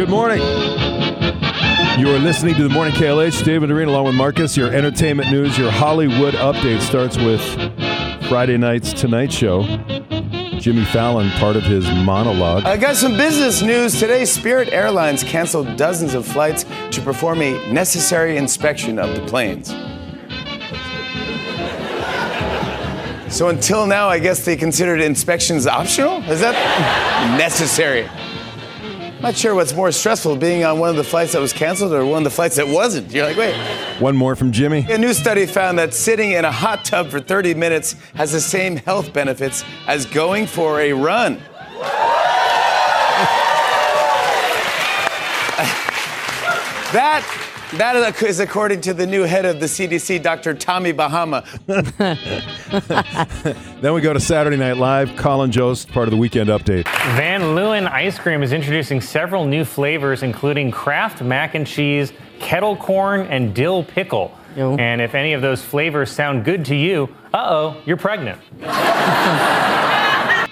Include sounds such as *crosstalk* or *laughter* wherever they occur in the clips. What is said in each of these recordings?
Good morning. You are listening to the Morning KLH. David Arena along with Marcus. Your entertainment news, your Hollywood update starts with Friday night's Tonight Show. Jimmy Fallon, part of his monologue. I got some business news today. Spirit Airlines canceled dozens of flights to perform a necessary inspection of the planes. So until now, I guess they considered inspections optional? Is that necessary? Not sure what's more stressful, being on one of the flights that was canceled or one of the flights that wasn't. You're like, wait. One more from Jimmy. A new study found that sitting in a hot tub for 30 minutes has the same health benefits as going for a run. *laughs* that that is according to the new head of the CDC, Dr. Tommy Bahama. *laughs* then we go to Saturday Night Live. Colin Jost, part of the weekend update. Van Leeuwen Ice Cream is introducing several new flavors, including Kraft mac and cheese, kettle corn, and dill pickle. Yo. And if any of those flavors sound good to you, uh oh, you're pregnant. *laughs*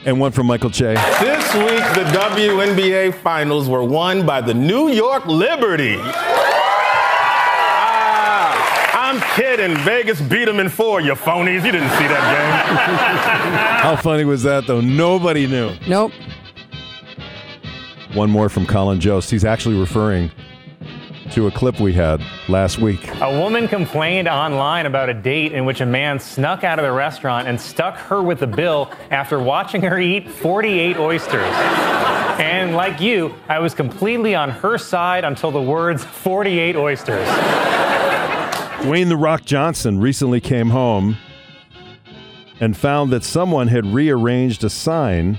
and one from Michael Che. This week, the WNBA finals were won by the New York Liberty. I'm kidding. Vegas beat them in four, you phonies. You didn't see that game. *laughs* How funny was that, though? Nobody knew. Nope. One more from Colin Jost. He's actually referring to a clip we had last week. A woman complained online about a date in which a man snuck out of the restaurant and stuck her with the bill after watching her eat 48 oysters. And like you, I was completely on her side until the words 48 oysters. Dwayne The Rock Johnson recently came home and found that someone had rearranged a sign.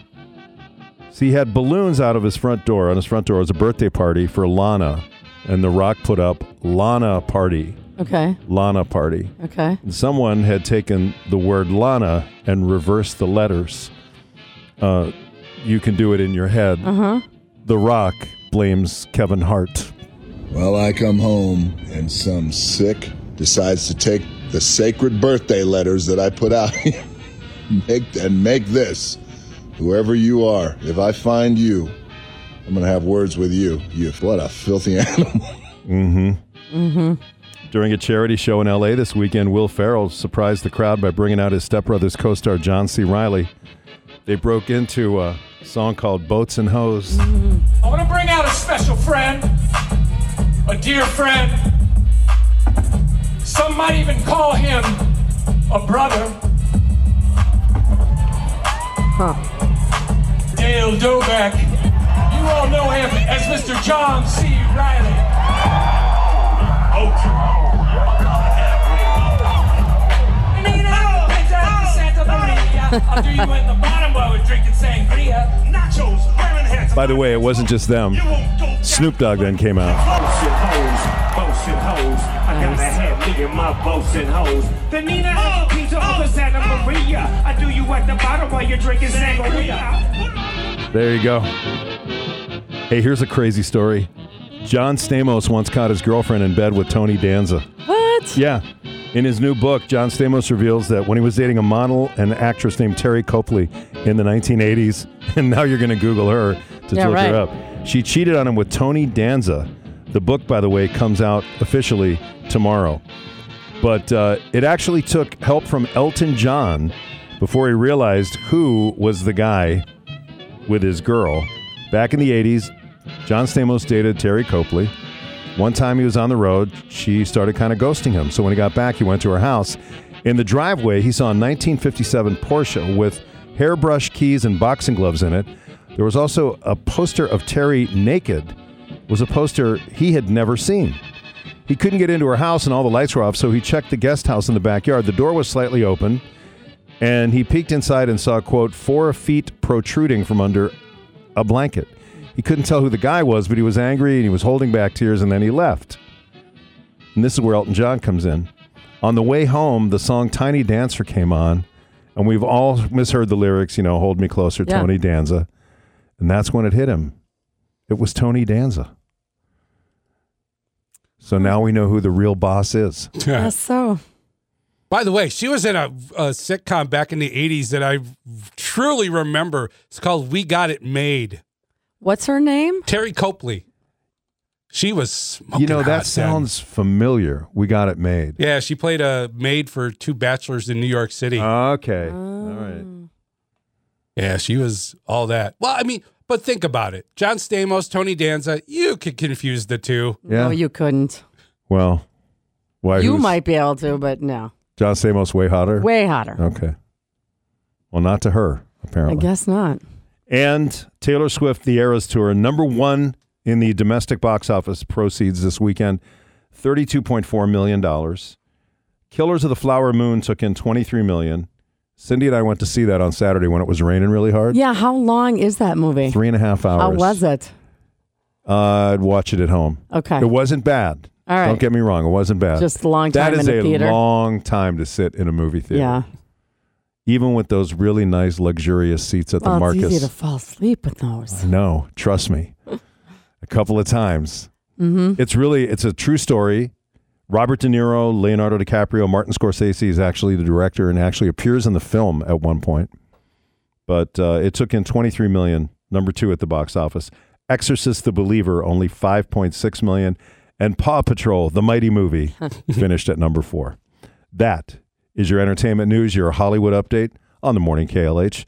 See, he had balloons out of his front door. On his front door was a birthday party for Lana, and The Rock put up Lana Party. Okay. Lana Party. Okay. And someone had taken the word Lana and reversed the letters. Uh, you can do it in your head. Uh huh. The Rock blames Kevin Hart. Well, I come home and some sick decides to take the sacred birthday letters that I put out *laughs* make, and make this. Whoever you are, if I find you, I'm going to have words with you. You, what a filthy *laughs* animal. Mm-hmm. Mm-hmm. During a charity show in L.A. this weekend, Will Ferrell surprised the crowd by bringing out his stepbrother's co-star John C. Reilly. They broke into a song called "Boats and Hoes." Mm-hmm. I want to bring out a special friend, a dear friend some might even call him a brother. Huh. Dale Doback. You all know him as Mr. John C. Reilly. Okay. I'll do in the bottom while we're drinking sangria. Nachos, By the way, it wasn't just them. Snoop Dogg then came out. I got a me and my boats and hoes. The Nina oh, Peter oh, Santa oh. Maria. I do you at the bottom while you're drinking sangria. There you go. Hey, here's a crazy story. John Stamos once caught his girlfriend in bed with Tony Danza. What? Yeah. In his new book, John Stamos reveals that when he was dating a model and actress named Teri Copley in the 1980s, *laughs* and now you're going to Google her to yeah, look right. her up, she cheated on him with Tony Danza. The book, by the way, comes out officially tomorrow. But uh, it actually took help from Elton John before he realized who was the guy with his girl. Back in the 80s, John Stamos dated Teri Copley. One time he was on the road, she started kind of ghosting him. So when he got back, he went to her house. In the driveway, he saw a 1957 Porsche with hairbrush keys and boxing gloves in it. There was also a poster of Teri naked. Was a poster he had never seen. He couldn't get into her house and all the lights were off, so he checked the guest house in the backyard. The door was slightly open, and he peeked inside and saw, quote, four feet protruding from under a blanket. He couldn't tell who the guy was, but he was angry and he was holding back tears, and then he left. And this is where Elton John comes in. On the way home, the song Tiny Dancer came on, and we've all misheard the lyrics, you know, Hold Me Closer, yeah. Tony Danza. And that's when it hit him. It was Tony Danza. So now we know who the real boss is. Yes, so. By the way, she was in a, a, sitcom back in the 80s that I truly remember. It's called We Got It Made. What's her name? Teri Copley. She was smoking You know, hot that then. sounds familiar. We got it made. Yeah, she played a maid for two bachelors in New York City. Okay. All right. Oh. yeah, she was all that. Well, I mean, but think about it. John Stamos, Tony Danza, you could confuse the two. Yeah. No, you couldn't. Well, why? you who's- might be able to, but no. John Stamos way hotter. Way hotter. Okay. Well, not to her apparently. I apparently. guess not. And Taylor Swift, the Eras Tour, number one in the domestic box office proceeds this weekend, $32.4 million. Killers of the Flower Moon took in $23 million. Cindy and I went to see that on Saturday when it was raining really hard. Yeah, how long is that movie? Three and a half hours. How was it? Uh, I'd watch it at home. Okay. It wasn't bad. All right. Don't get me wrong. It wasn't bad. Just a long time is in the a theater. long time to sit in a movie theater. Yeah. Even with those really nice, luxurious seats at the Well, Marcus. it's easy to fall asleep with those. No, trust me. *laughs* a couple of times. Mm-hmm. It's really it's a true story. Robert De Niro, Leonardo DiCaprio, Martin Scorsese is actually the director and actually appears in the film at one point. But uh, it took in 23 million, number two at the box office. Exorcist the Believer, only 5.6 million. And Paw Patrol, the mighty movie, *laughs* finished at number four. That is your entertainment news, your Hollywood update on the morning KLH.